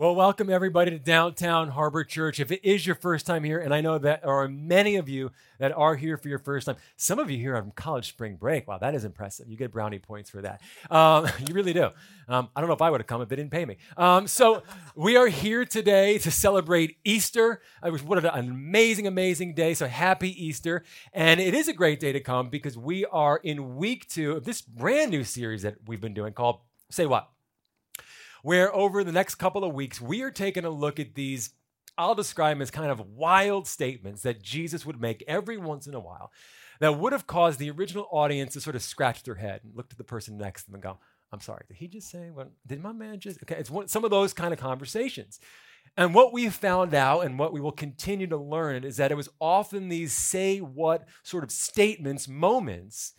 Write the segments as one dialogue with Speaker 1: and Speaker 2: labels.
Speaker 1: Well, welcome everybody to Downtown Harbor Church. If it is your first time here, and I know that there are many of you that are here for your first time, some of you here on college spring break. Wow, that is impressive. You get brownie points for that. Um, you really do. Um, I don't know if I would have come if they didn't pay me. Um, so we are here today to celebrate Easter. It was what an amazing, amazing day. So happy Easter. And it is a great day to come because we are in week two of this brand new series that we've been doing called Say What? Where over the next couple of weeks, we are taking a look at these, I'll describe them as kind of wild statements that Jesus would make every once in a while that would have caused the original audience to sort of scratch their head and look to the person next to them and go, I'm sorry, did he just say, what, did my man just? Okay, it's one, some of those kind of conversations. And what we found out and what we will continue to learn is that it was often these say what sort of statements, moments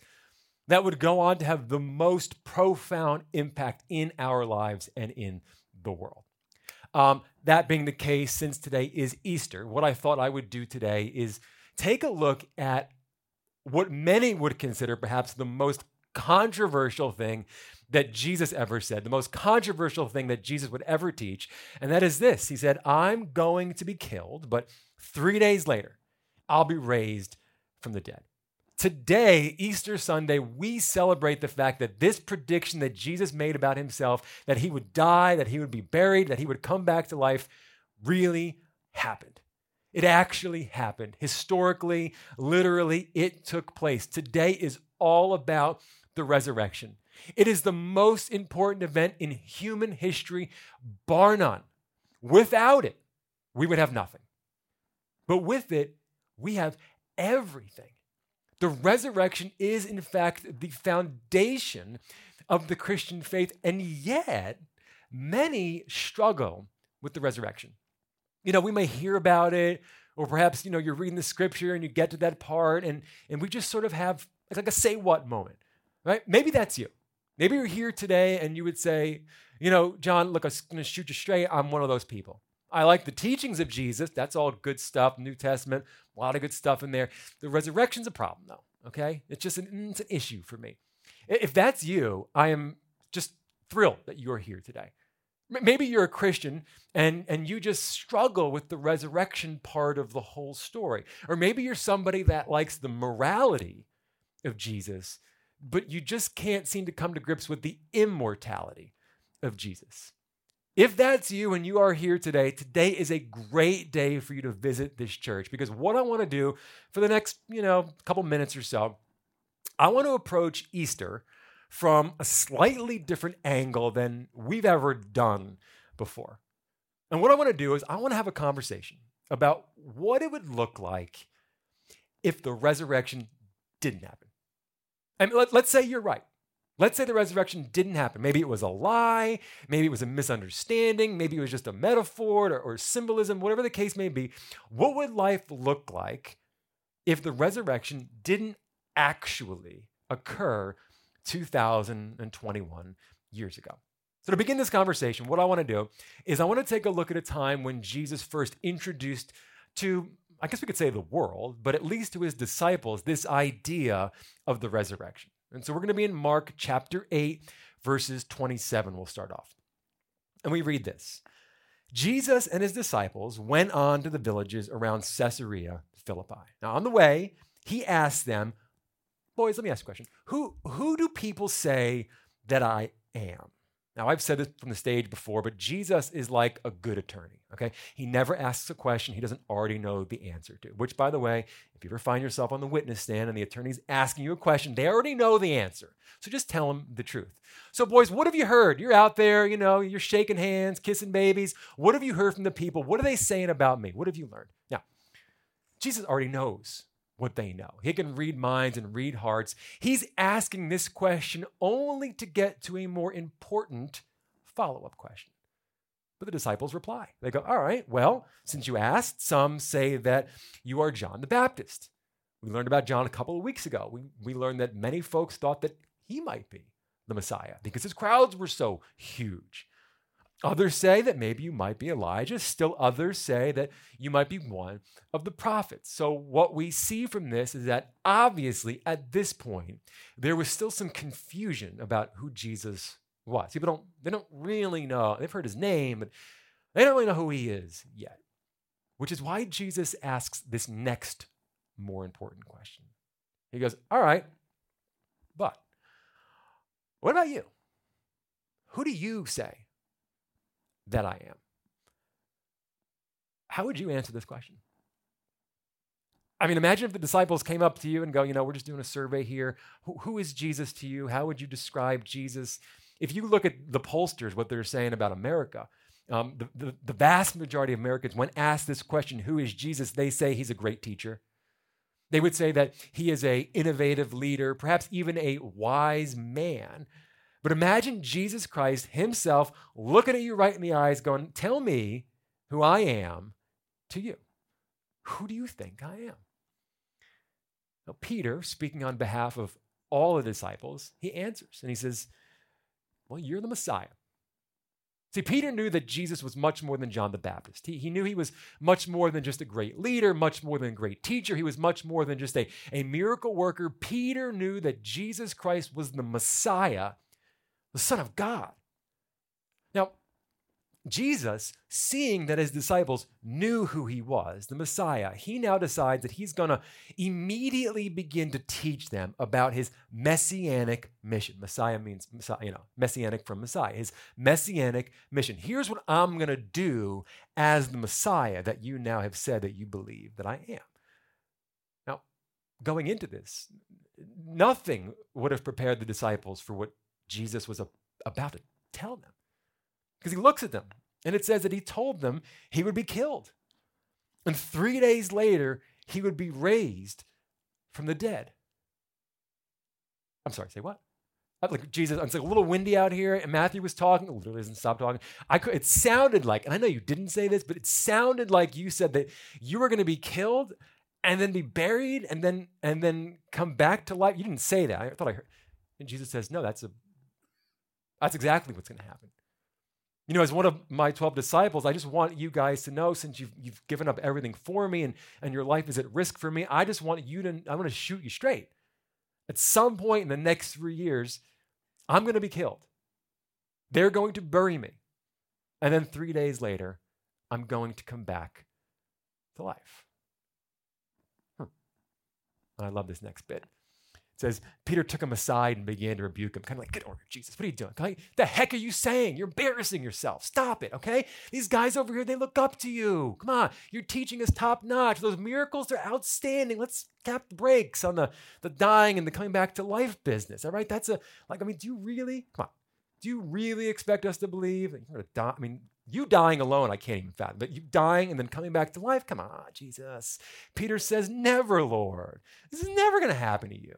Speaker 1: that would go on to have the most profound impact in our lives and in the world. Um, that being the case, since today is Easter, what I thought I would do today is take a look at what many would consider perhaps the most controversial thing that Jesus ever said, the most controversial thing that Jesus would ever teach. And that is this He said, I'm going to be killed, but three days later, I'll be raised from the dead. Today, Easter Sunday, we celebrate the fact that this prediction that Jesus made about himself, that he would die, that he would be buried, that he would come back to life, really happened. It actually happened. Historically, literally, it took place. Today is all about the resurrection. It is the most important event in human history, bar none. Without it, we would have nothing. But with it, we have everything. The resurrection is, in fact, the foundation of the Christian faith, and yet many struggle with the resurrection. You know, we may hear about it, or perhaps, you know, you're reading the scripture and you get to that part, and, and we just sort of have it's like a say what moment, right? Maybe that's you. Maybe you're here today and you would say, you know, John, look, I'm going to shoot you straight. I'm one of those people. I like the teachings of Jesus. That's all good stuff. New Testament, a lot of good stuff in there. The resurrection's a problem, though. Okay, it's just an, it's an issue for me. If that's you, I am just thrilled that you are here today. Maybe you're a Christian and, and you just struggle with the resurrection part of the whole story. Or maybe you're somebody that likes the morality of Jesus, but you just can't seem to come to grips with the immortality of Jesus. If that's you and you are here today, today is a great day for you to visit this church because what I want to do for the next, you know, couple minutes or so, I want to approach Easter from a slightly different angle than we've ever done before. And what I want to do is I want to have a conversation about what it would look like if the resurrection didn't happen. I mean, let, us say you're right. Let's say the resurrection didn't happen. Maybe it was a lie. Maybe it was a misunderstanding. Maybe it was just a metaphor or, or, symbolism, whatever the case may be. What would life look like if the resurrection didn't actually occur 2021 years ago? So, to begin this conversation, what I want to do is I want to take a look at a time when Jesus first introduced to, I guess we could say the world, but at least to his disciples, this idea of the resurrection. And so we're going to be in Mark chapter 8, verses 27. We'll start off. And we read this Jesus and his disciples went on to the villages around Caesarea Philippi. Now, on the way, he asked them, Boys, let me ask you a question. Who, who do people say that I am? Now, I've said this from the stage before, but Jesus is like a good attorney, okay? He never asks a question he doesn't already know the answer to, which, by the way, if you ever find yourself on the witness stand and the attorney's asking you a question, they already know the answer. So just tell them the truth. So, boys, what have you heard? You're out there, you know, you're shaking hands, kissing babies. What have you heard from the people? What are they saying about me? What have you learned? Now, Jesus already knows what they know. He can read minds and read hearts. He's asking this question only to get to a more important follow up question. But the disciples reply. They go, All right, well, since you asked, some say that you are John the Baptist. We learned about John a couple of weeks ago. We, we learned that many folks thought that he might be the Messiah because his crowds were so huge. Others say that maybe you might be Elijah. Still others say that you might be one of the prophets. So, what we see from this is that obviously at this point, there was still some confusion about who Jesus was. People don't, they don't really know. They've heard his name, but They don't really know who he is yet, which is why Jesus asks this next more important question. He goes, All right, but what about you? Who do you say that I am? How would you answer this question? I mean, imagine if the disciples came up to you and go, you know, we're just doing a survey here. who, who is Jesus to you? How would you describe Jesus? If you look at the pollsters, what they're saying about America, um, the, the, the vast majority of Americans, when asked this question, who is Jesus, they say he's a great teacher. They would say that he is a innovative leader, perhaps even a wise man. But imagine Jesus Christ himself looking at you right in the eyes, going, Tell me who I am to you. Who do you think I am? Now, Peter, speaking on behalf of all the disciples, he answers and he says, Well, you're the Messiah. See, Peter knew that Jesus was much more than John the Baptist. He, he knew he was much more than just a great leader, much more than a great teacher. He was much more than just a, a miracle worker. Peter knew that Jesus Christ was the Messiah, the Son of God. Now, Jesus, seeing that his disciples knew who he was, the Messiah, he now decides that he's going to immediately begin to teach them about his messianic mission. Messiah means, you know, messianic from Messiah, his messianic mission. Here's what I'm going to do as the Messiah that you now have said that you believe that I am. Now, going into this, nothing would have prepared the disciples for what Jesus was about to tell them. Because he looks at them and it says that he told them he would be killed. And three days later, he would be raised from the dead. I'm sorry, say what? Like Jesus, it's like a little windy out here, and Matthew was talking. Literally doesn't stop talking. I could, it sounded like, and I know you didn't say this, but it sounded like you said that you were going to be killed and then be buried and then and then come back to life. You didn't say that. I thought I heard. And Jesus says, no, that's a that's exactly what's going to happen. You know, as one of my 12 disciples, I just want you guys to know since you've, you've given up everything for me and, and your life is at risk for me, I just want you to, I want to shoot you straight. At some point in the next three years, I'm going to be killed. They're going to bury me. And then three days later, I'm going to come back to life. Hmm. I love this next bit says Peter took him aside and began to rebuke him, kind of like, get over Jesus. What are you doing? Okay? The heck are you saying? You're embarrassing yourself. Stop it, okay? These guys over here, they look up to you. Come on, your teaching is top notch. Those miracles, they're outstanding. Let's tap the brakes on the, the dying and the coming back to life business. All right? That's a like, I mean, do you really come on? Do you really expect us to believe that you're gonna die? I mean, you dying alone, I can't even fathom. But you dying and then coming back to life, come on, Jesus. Peter says, Never, Lord. This is never gonna happen to you.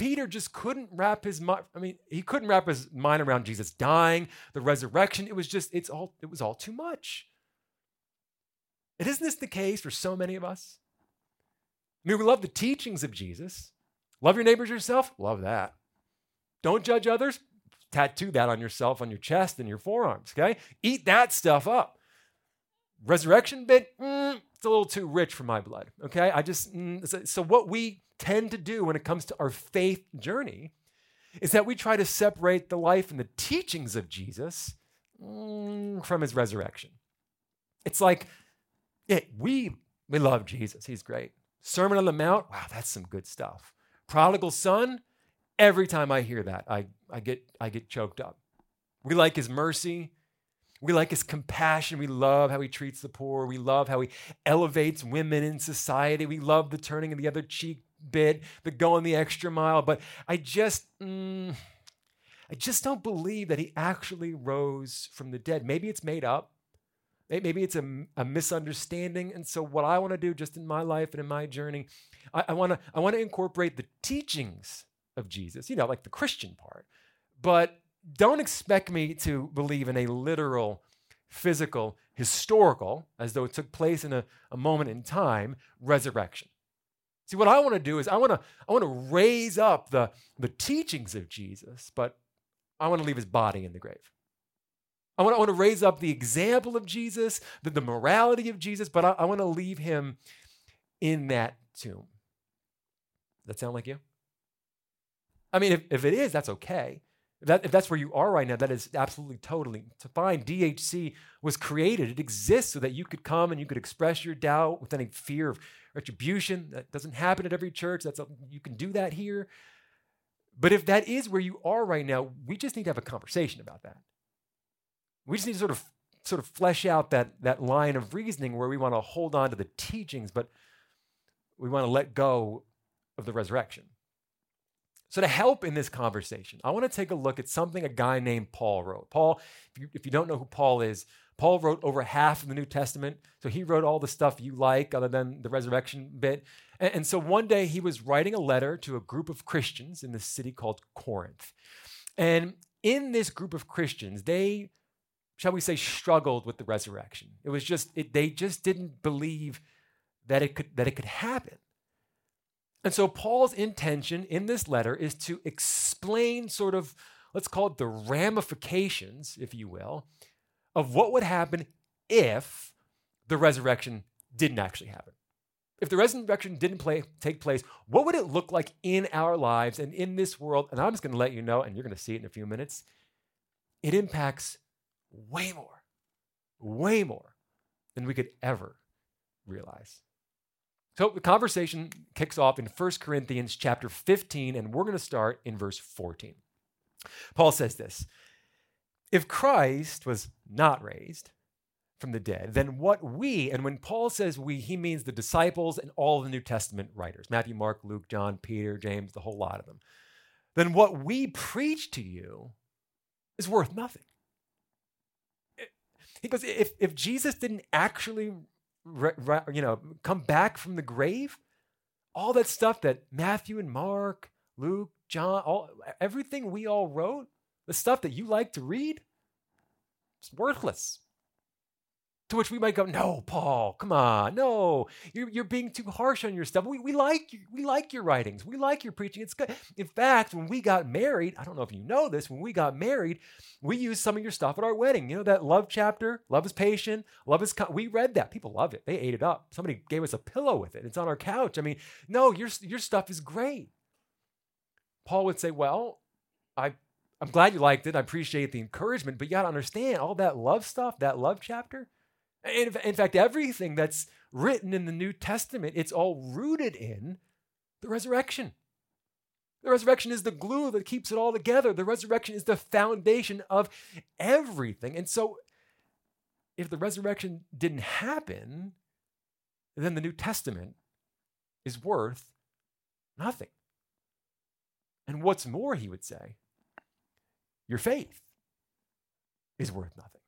Speaker 1: Peter just couldn't wrap his mind. I mean, he couldn't wrap his mind around Jesus dying, the resurrection. It was just, it's all, it was all too much. And isn't this the case for so many of us? I mean, we love the teachings of Jesus. Love your neighbors yourself. Love that. Don't judge others. Tattoo that on yourself, on your chest and your forearms, okay? Eat that stuff up. Resurrection bit, mm, it's a little too rich for my blood, okay? I just, mm, so, what we tend to do when it comes to our faith journey is that we try to separate the life and the teachings of Jesus mm, from his resurrection. It's like, yeah, we, we love Jesus. He's great. Sermon on the Mount, wow, that's some good stuff. Prodigal son, every time I hear that, I, I, get, I get choked up. We like his mercy. We like his compassion. We love how he treats the poor. We love how he elevates women in society. We love the turning of the other cheek bit, the going the extra mile. But I just, mm, I just don't believe that he actually rose from the dead. Maybe it's made up. Maybe it's a, a misunderstanding. And so, what I want to do, just in my life and in my journey, I want to I want to incorporate the teachings of Jesus. You know, like the Christian part, but don't expect me to believe in a literal, physical, historical, as though it took place in a, a moment in time, resurrection. See, what I want to do is I want to I want to raise up the, the teachings of Jesus, but I want to leave his body in the grave. I want, I want to raise up the example of Jesus, the, the morality of Jesus, but I, I want to leave him in that tomb. Does that sound like you? I mean, if, if it is, that's okay. That, if that's where you are right now, that is absolutely totally fine. DHC was created, it exists so that you could come and you could express your doubt with any fear of retribution. That doesn't happen at every church. That's a, you can do that here. But if that is where you are right now, we just need to have a conversation about that. We just need to sort of sort of flesh out that, that line of reasoning where we want to hold on to the teachings, but we want to let go of the resurrection. So, to help in this conversation, I want to take a look at something a guy named Paul wrote. Paul, if you, if you don't know who Paul is, Paul wrote over half of the New Testament. So, he wrote all the stuff you like, other than the resurrection bit. And, and so, one day he was writing a letter to a group of Christians in this city called Corinth. And in this group of Christians, they, shall we say, struggled with the resurrection. It was just, it, they just didn't believe that it could, that it could happen. And so Paul's intention in this letter is to explain sort of, let's call it the ramifications, if you will, of what would happen if the resurrection didn't actually happen. If the resurrection didn't play, take place, what would it look like in our lives and in this world? And I'm just going to let you know, and you're going to see it in a few minutes. It impacts way more, way more than we could ever realize. So the conversation kicks off in 1 Corinthians chapter 15, and we're going to start in verse 14. Paul says this If Christ was not raised from the dead, then what we, and when Paul says we, he means the disciples and all the New Testament writers Matthew, Mark, Luke, John, Peter, James, the whole lot of them, then what we preach to you is worth nothing. He goes, if, if Jesus didn't actually re, re, you know, come back from the grave, all that stuff that Matthew and Mark, Luke, John, all everything we all wrote, the stuff that you like to read, it's worthless. To which we might go, no, Paul, come on, no, you're, you're being too harsh on your stuff. We, we like we like your writings, we like your preaching. It's good. In fact, when we got married, I don't know if you know this, when we got married, we used some of your stuff at our wedding. You know that love chapter, love is patient, love is. Con-. We read that. People loved it. They ate it up. Somebody gave us a pillow with it. It's on our couch. I mean, no, your your stuff is great. Paul would say, well, I I'm glad you liked it. I appreciate the encouragement, but you got to understand all that love stuff, that love chapter in, in fact, everything that's written in the New Testament, it's all rooted in the resurrection. The resurrection is the glue that keeps it all together. The resurrection is the foundation of everything. And so, if the resurrection didn't happen, then the New Testament is worth nothing. And what's more, he would say, your faith is worth nothing.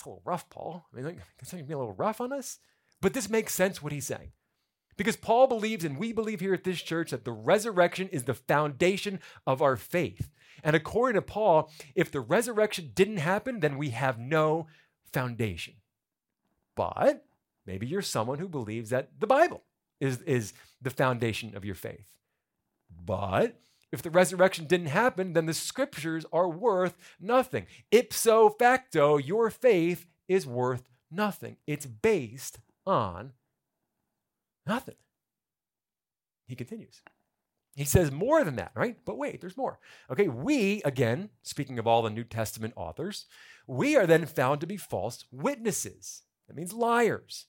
Speaker 1: It's a little rough, Paul. I mean, it's going to be a little rough on us. But this makes sense what he's saying. Because Paul believes, and we believe here at this church, that the resurrection is the foundation of our faith. And according to Paul, if the resurrection didn't happen, then we have no foundation. But maybe you're someone who believes that the Bible is, is the foundation of your faith. But if the resurrection didn't happen, then the scriptures are worth nothing. Ipso facto, your faith is worth nothing. It's based on nothing. He continues. He says more than that, right? But wait, there's more. Okay, we, again, speaking of all the New Testament authors, we are then found to be false witnesses. That means liars.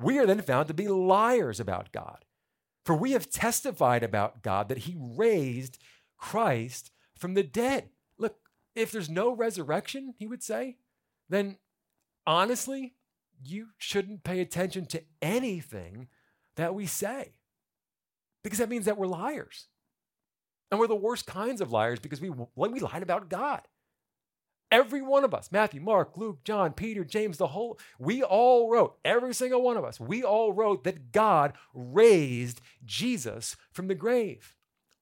Speaker 1: We are then found to be liars about God. For we have testified about God that he raised Christ from the dead. Look, if there's no resurrection, he would say, then honestly, you shouldn't pay attention to anything that we say. Because that means that we're liars. And we're the worst kinds of liars because we, we lied about God. Every one of us, Matthew, Mark, Luke, John, Peter, James, the whole, we all wrote, every single one of us, we all wrote that God raised Jesus from the grave.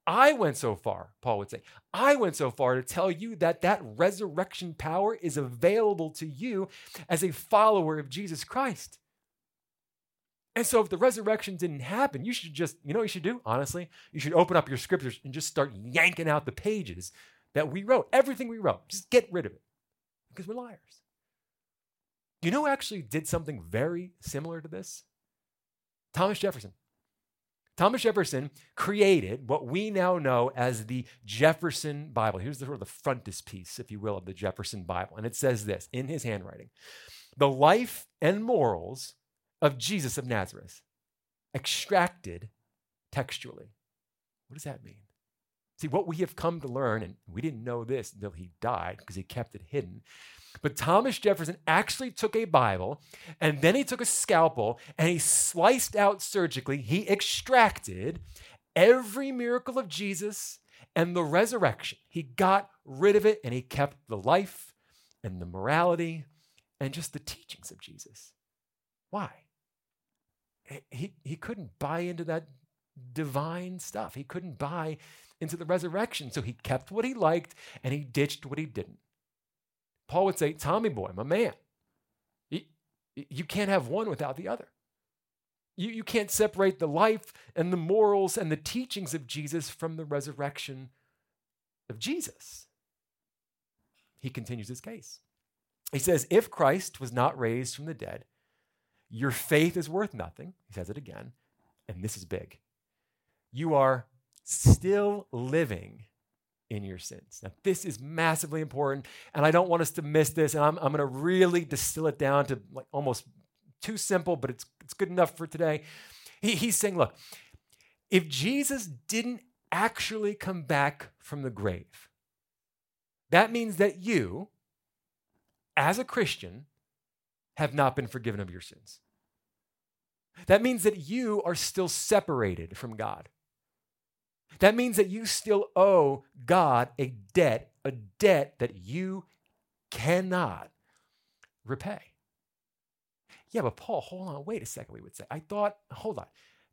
Speaker 1: I went so far, Paul would say, I went so far to tell you that that resurrection power is available to you as a follower of Jesus Christ. And so, if the resurrection didn't happen, you should just, you know what you should do? Honestly, you should open up your scriptures and just start yanking out the pages that we wrote, everything we wrote. Just get rid of it because we're liars. You know actually did something very similar to this? Thomas Jefferson. Thomas Jefferson created what we now know as the Jefferson Bible. Here's the, sort of the frontispiece, if you will, of the Jefferson Bible. And it says this in his handwriting The life and morals of Jesus of Nazareth, extracted textually. What does that mean? See, what we have come to learn, and we didn't know this until he died because he kept it hidden, but Thomas Jefferson actually took a Bible and then he took a scalpel and he sliced out surgically, he extracted every miracle of Jesus and the resurrection. He got rid of it and he kept the life and the morality and just the teachings of Jesus. Why? He, he couldn't buy into that divine stuff. He couldn't buy into the resurrection. So he kept what he liked and he ditched what he didn't. Paul would say, Tommy boy, my man, you, can't have one without the other. You, you can't separate the life and the morals and the teachings of Jesus from the resurrection of Jesus. He continues his case. He says, If Christ was not raised from the dead, your faith is worth nothing. He says it again, and this is big. You are still living in your sins. Now, this is massively important, and I don't want us to miss this. And I'm, I'm going to really distill it down to like almost too simple, but it's, it's good enough for today. He, he's saying, look, if Jesus didn't actually come back from the grave, that means that you, as a Christian, have not been forgiven of your sins. That means that you are still separated from God. That means that you still owe God a debt, a debt that you cannot repay. Yeah, but Paul, hold on, wait a second, we would say. I thought, hold on.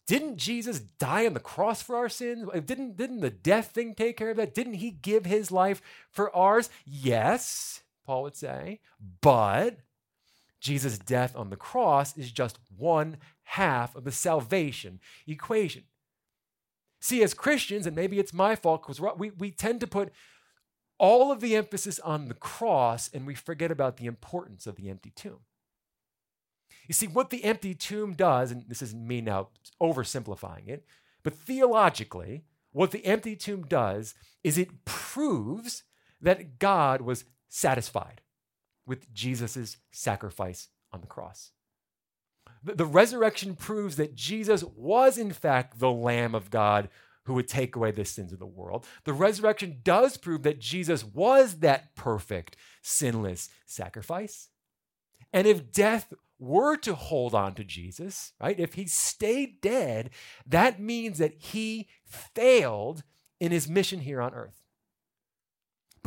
Speaker 1: Didn't Jesus die on the cross for our sins? Didn't, didn't the death thing take care of that? Didn't he give his life for ours? Yes, Paul would say. But Jesus' death on the cross is just one half of the salvation equation. See, as Christians, and maybe it's my fault because we, we tend to put all of the emphasis on the cross and we forget about the importance of the empty tomb. You see, what the empty tomb does, and this isn't me now oversimplifying it, but theologically, what the empty tomb does is it proves that God was satisfied with Jesus' sacrifice on the cross. The resurrection proves that Jesus was, in fact, the Lamb of God who would take away the sins of the world. The resurrection does prove that Jesus was that perfect, sinless sacrifice. And if death were to hold on to Jesus, right, if he stayed dead, that means that he failed in his mission here on earth.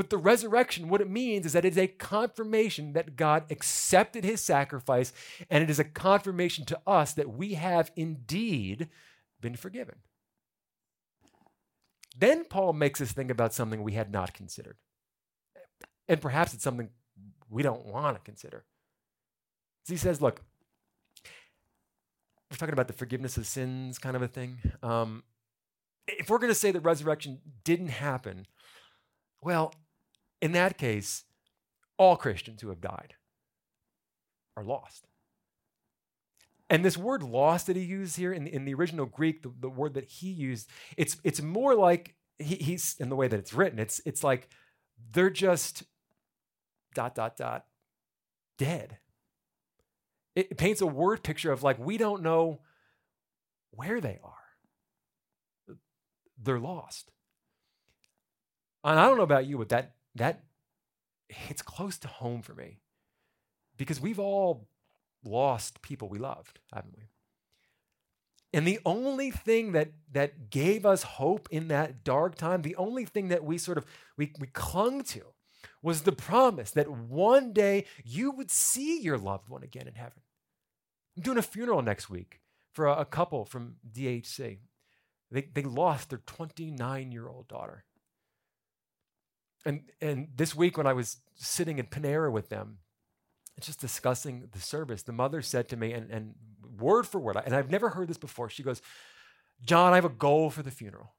Speaker 1: But the resurrection, what it means is that it is a confirmation that God accepted his sacrifice, and it is a confirmation to us that we have indeed been forgiven. Then Paul makes us think about something we had not considered. And perhaps it's something we don't want to consider. he says, look, we're talking about the forgiveness of sins kind of a thing. Um, if we're going to say that resurrection didn't happen, well, in that case, all Christians who have died are lost. And this word lost that he used here in the, in the original Greek, the, the word that he used, it's, it's more like he, he's in the way that it's written, it's, it's like they're just dot, dot, dot, dead. It, paints a word picture of like, we don't know where they are. They're lost. And I don't know about you, but that that hits close to home for me because we've all lost people we loved, haven't we? And the only thing that that gave us hope in that dark time, the only thing that we sort of we, we clung to was the promise that one day you would see your loved one again in heaven. I'm doing a funeral next week for a, a couple from DHC. They, they lost their 29 year old daughter. And, and this week, when I was sitting in Panera with them, just discussing the service, the mother said to me, and, and word for word, and I've never heard this before, she goes, John, I have a goal for the funeral.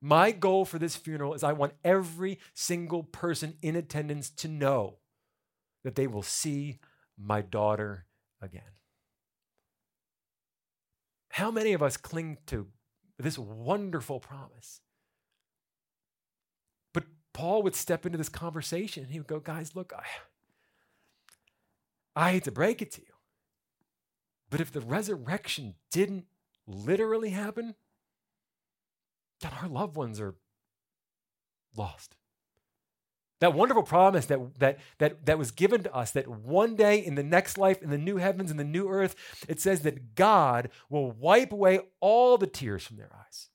Speaker 1: My goal for this funeral is I want every single person in attendance to know that they will see my daughter again. How many of us cling to this wonderful promise. Paul would step into this conversation and he would go, Guys, look, I, I hate to break it to you, but if the resurrection didn't literally happen, then our loved ones are lost. That wonderful promise that, that, that, that was given to us that one day in the next life, in the new heavens and the new earth, it says that God will wipe away all the tears from their eyes.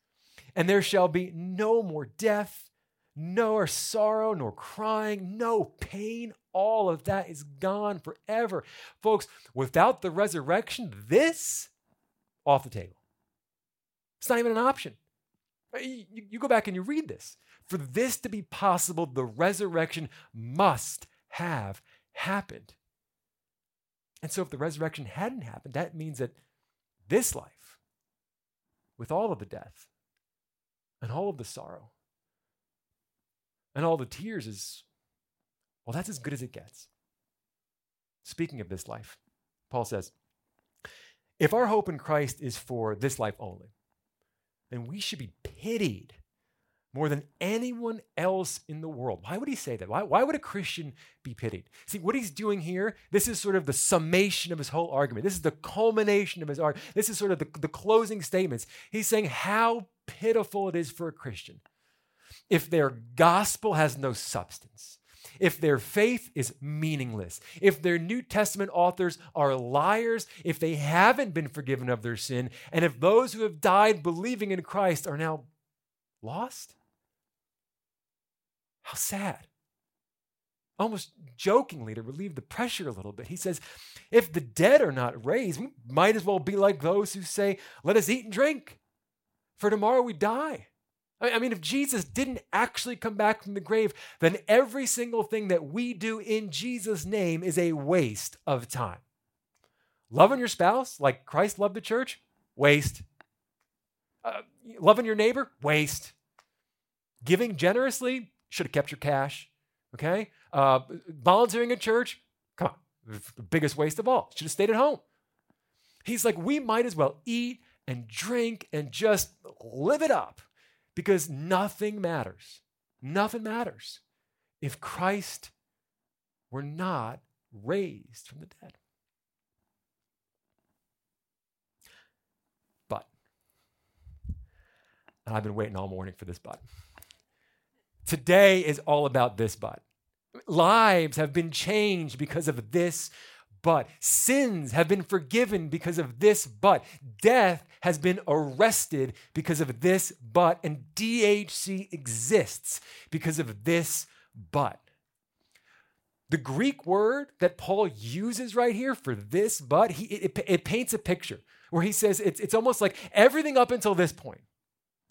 Speaker 1: And there shall be no more death, no sorrow, nor crying, no pain. All of that is gone forever. Folks, without the resurrection, this off the table. It's not even an option. Uh, you, you go back and you read this. For this to be possible, the resurrection must have happened. And so, if the resurrection hadn't happened, that means that this life, with all of the death and all of the sorrow and all the tears, is, well, that's as good as it gets. Speaking of this life, Paul says, if our hope in Christ is for this life only, then we should be pitied more than anyone else in the world. Why would he say that? Why, why would a Christian be pitied? See, what he's doing here, this is sort of the summation of his whole argument. This is the culmination of his argument. This is sort of the, the closing statements. He's saying how pitiful it is for a Christian if their gospel has no substance, if their faith is meaningless, if their New Testament authors are liars, if they haven't been forgiven of their sin, and if those who have died believing in Christ are now lost? How sad. Almost jokingly, to relieve the pressure a little bit, he says, If the dead are not raised, we might as well be like those who say, Let us eat and drink, for tomorrow we die. I mean, if Jesus didn't actually come back from the grave, then every single thing that we do in Jesus' name is a waste of time. Loving your spouse like Christ loved the church, waste. Uh, loving your neighbor, waste. Giving generously, should have kept your cash. Okay? Uh, volunteering at church, come on, the biggest waste of all. Should have stayed at home. He's like, we might as well eat and drink and just live it up because nothing matters. Nothing matters if Christ were not raised from the dead. But, and I've been waiting all morning for this but. Today is all about this but. Lives have been changed because of this but. Sins have been forgiven because of this but. Death has been arrested because of this but. And DHC exists because of this but. The Greek word that Paul uses right here for this but, he, it, it paints a picture where he says it's, it's almost like everything up until this point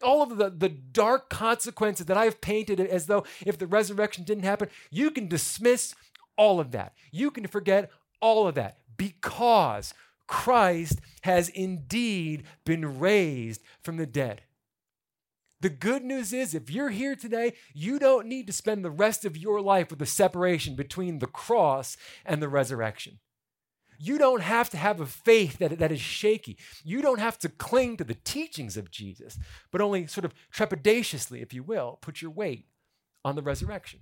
Speaker 1: all of the, the dark consequences that I've painted as though if the resurrection didn't happen, you can dismiss all of that. You can forget all of that because Christ has indeed been raised from the dead. The good news is, if you're here today, you don't need to spend the rest of your life with the separation between the cross and the resurrection. You don't have to have a faith that, that is shaky. You don't have to cling to the teachings of Jesus, but only sort of trepidatiously, if you will, put your weight on the resurrection.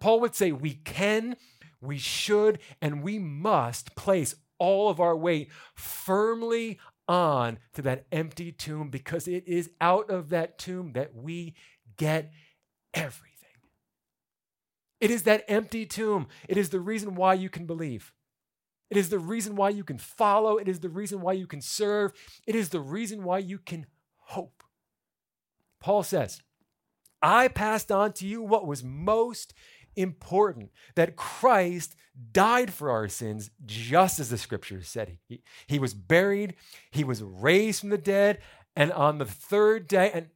Speaker 1: Paul would say we can, we should, and we must place all of our weight firmly on to that empty tomb because it is out of that tomb that we get everything. It is that empty tomb. It is the reason why you can believe. It is the reason why you can follow. It is the reason why you can serve. It is the reason why you can hope. Paul says, I passed on to you what was most important that Christ died for our sins, just as the scriptures said. He, he was buried, he was raised from the dead, and on the third day, and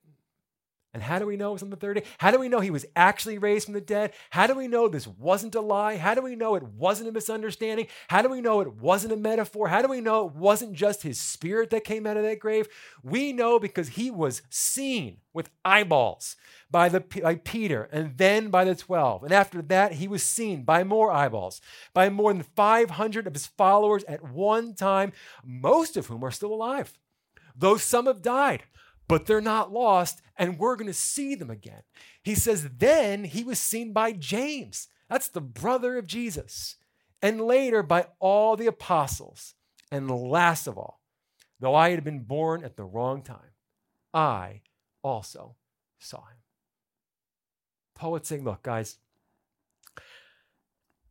Speaker 1: and how do we know it was on the third day? How do we know he was actually raised from the dead? How do we know this wasn't a lie? How do we know it wasn't a misunderstanding? How do we know it wasn't a metaphor? How do we know it wasn't just his spirit that came out of that grave? We know because he was seen with eyeballs by, the, by Peter and then by the 12. And after that, he was seen by more eyeballs, by more than 500 of his followers at one time, most of whom are still alive. Though some have died, but they're not lost, and we're going to see them again. He says, Then he was seen by James. That's the brother of Jesus. And later by all the apostles. And last of all, though I had been born at the wrong time, I also saw him. Paul would say, Look, guys,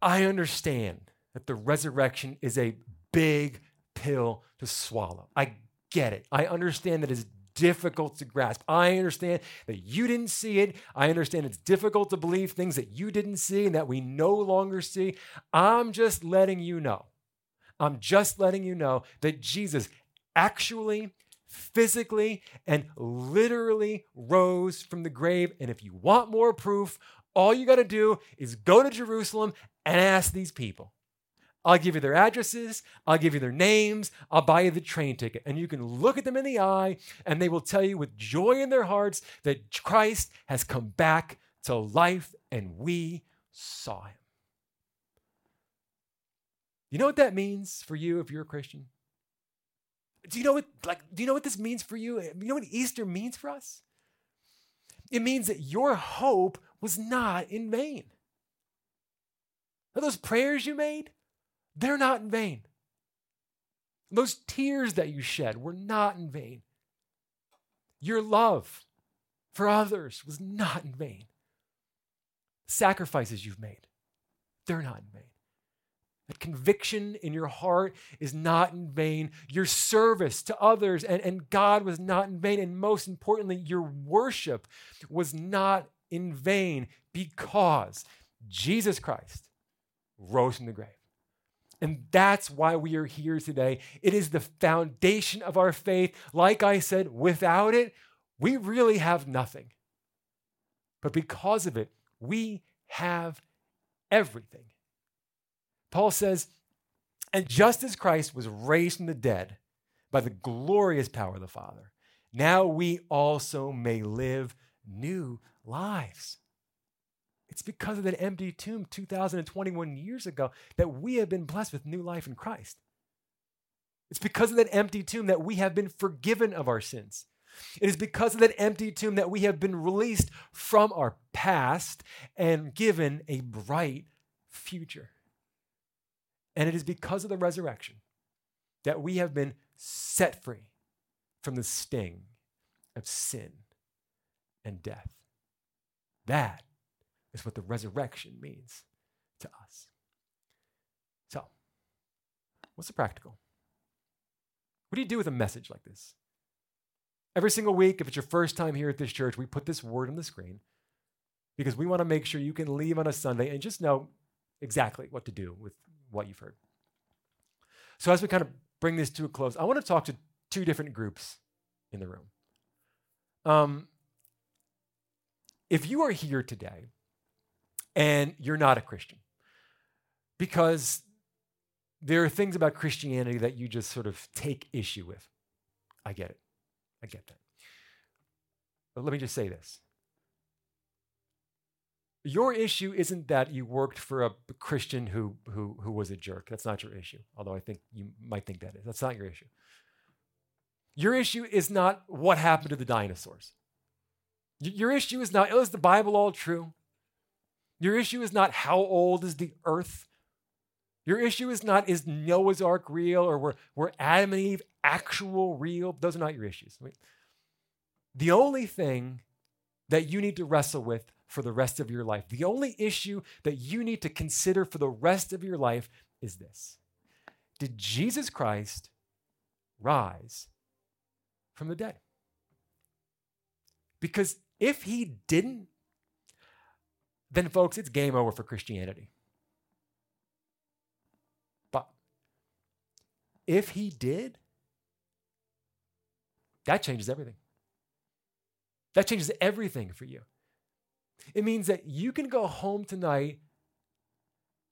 Speaker 1: I understand that the resurrection is a big pill to swallow. I get it. I understand that it's difficult to grasp. I understand that you didn't see it. I understand it's difficult to believe things that you didn't see and that we no longer see. I'm just letting you know. I'm just letting you know that Jesus actually, physically, and literally rose from the grave. And if you want more proof, all you got to do is go to Jerusalem and ask these people. I'll give you their addresses, I'll give you their names, I'll buy you the train ticket. And you can look at them in the eye, and they will tell you with joy in their hearts that Christ has come back to life, and we saw him. You know what that means for you if you're a Christian? Do you know what like do you know what this means for you? You know what Easter means for us? It means that your hope was not in vain. Are those prayers you made, they're not in vain. Those tears that you shed were not in vain. Your love for others was not in vain. Sacrifices you've made, they're not in vain. That conviction in your heart is not in vain. Your service to others and, and God was not in vain. And most importantly, your worship was not in vain because Jesus Christ rose from the grave. And that's why we are here today. It is the foundation of our faith. Like I said, without it, we really have nothing. But because of it, we have everything. Paul says, and just as Christ was raised from the dead by the glorious power of the Father, now we also may live new lives. It's because of that empty tomb 2021 years ago that we have been blessed with new life in Christ. It's because of that empty tomb that we have been forgiven of our sins. It is because of that empty tomb that we have been released from our past and given a bright future. And it is because of the resurrection that we have been set free from the sting of sin and death. That is what the resurrection means to us. So, what's the practical? What do you do with a message like this? Every single week, if it's your first time here at this church, we put this word on the screen because we want to make sure you can leave on a Sunday and just know exactly what to do with what you've heard. So, as we kind of bring this to a close, I want to talk to two different groups in the room. Um, if you are here today and you're not a Christian because there are things about Christianity that you just sort of take issue with. I get it. I get that. But let me just say this. Your issue isn't that you worked for a Christian who, who, who was a jerk. That's not your issue, although I think you might think that is. That's not your issue. Your issue is not what happened to the dinosaurs. Your issue is not, oh, is the Bible all true? Your issue is not how old is the earth. Your issue is not is Noah's Ark real or were, were Adam and Eve actual real. Those are not your issues. The only thing that you need to wrestle with for the rest of your life, the only issue that you need to consider for the rest of your life is this Did Jesus Christ rise from the dead? Because if he didn't, then, folks, it's game over for Christianity. But if he did, that changes everything. That changes everything for you. It means that you can go home tonight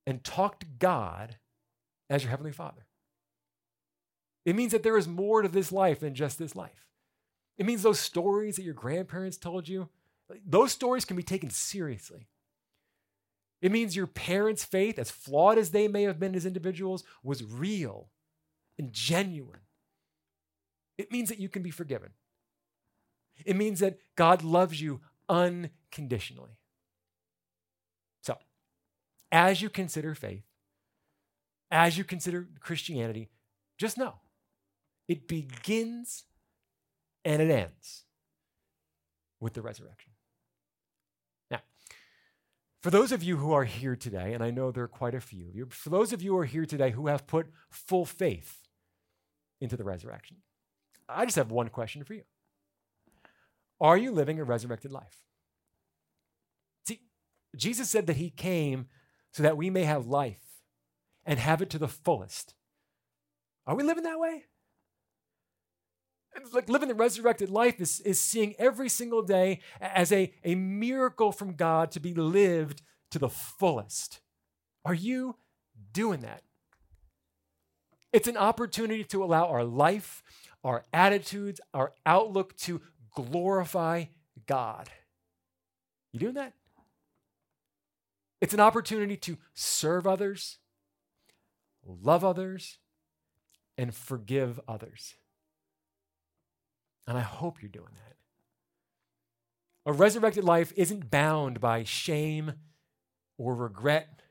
Speaker 1: and talk to God as your Heavenly Father. It means that there is more to this life than just this life. It means those stories that your grandparents told you, those stories can be taken seriously. It means your parents' faith, as flawed as they may have been as individuals, was real and genuine. It means that you can be forgiven. It means that God loves you unconditionally. So, as you consider faith, as you consider Christianity, just know it begins and it ends with the resurrection. For those of you who are here today, and I know there are quite a few, of you, for those of you who are here today who have put full faith into the resurrection, I just have one question for you. Are you living a resurrected life? See, Jesus said that he came so that we may have life and have it to the fullest. Are we living that way? Like living the resurrected life is, is seeing every single day as a, a miracle from God to be lived to the fullest. Are you doing that? It's an opportunity to allow our life, our attitudes, our outlook to glorify God. You doing that? It's an opportunity to serve others, love others, and forgive others. And I hope you're doing that. A resurrected life isn't bound by shame or regret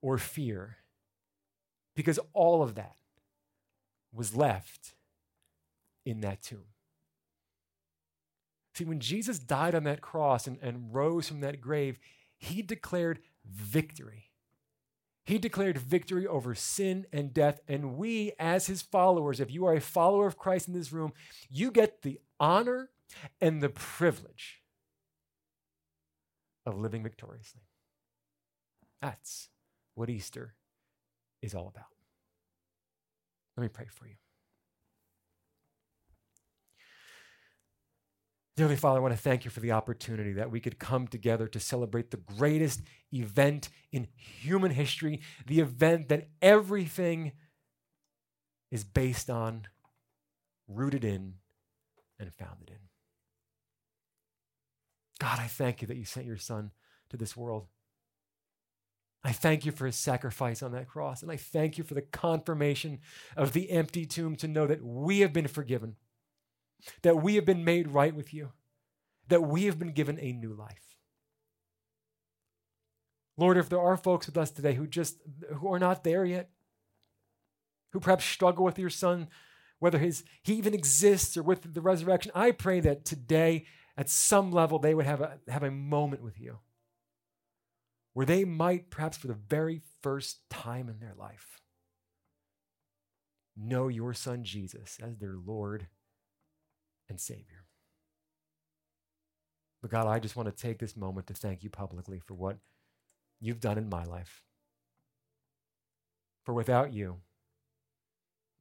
Speaker 1: or fear because all of that was left in that tomb. See, when Jesus died on that cross and, and rose from that grave, he declared victory. He declared victory over sin and death. And we, as his followers, if you are a follower of Christ in this room, you get the honor and the privilege of living victoriously. That's what Easter is all about. Let me pray for you. Dearly Father, I want to thank you for the opportunity that we could come together to celebrate the greatest event in human history, the event that everything is based on, rooted in, and founded in. God, I thank you that you sent your Son to this world. I thank you for his sacrifice on that cross, and I thank you for the confirmation of the empty tomb to know that we have been forgiven that we have been made right with you, that we have been given a new life. Lord, if there are folks with us today who just who are not there yet, who perhaps struggle with your son, whether his he even exists or with the resurrection, I pray that today, at some level, they would have a have a moment with you. Where they might, perhaps for the very first time in their life, know your son Jesus as their Lord and Savior. But God, I just want to take this moment to thank you publicly for what you've done in my life. For without you,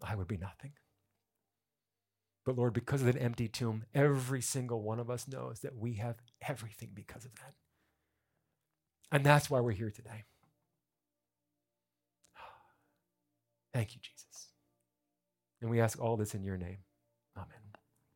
Speaker 1: I would be nothing. But Lord, because of that empty tomb, every single one of us knows that we have everything because of that. And that's why we're here today. Thank you, Jesus. And we ask all this in your name. Amen.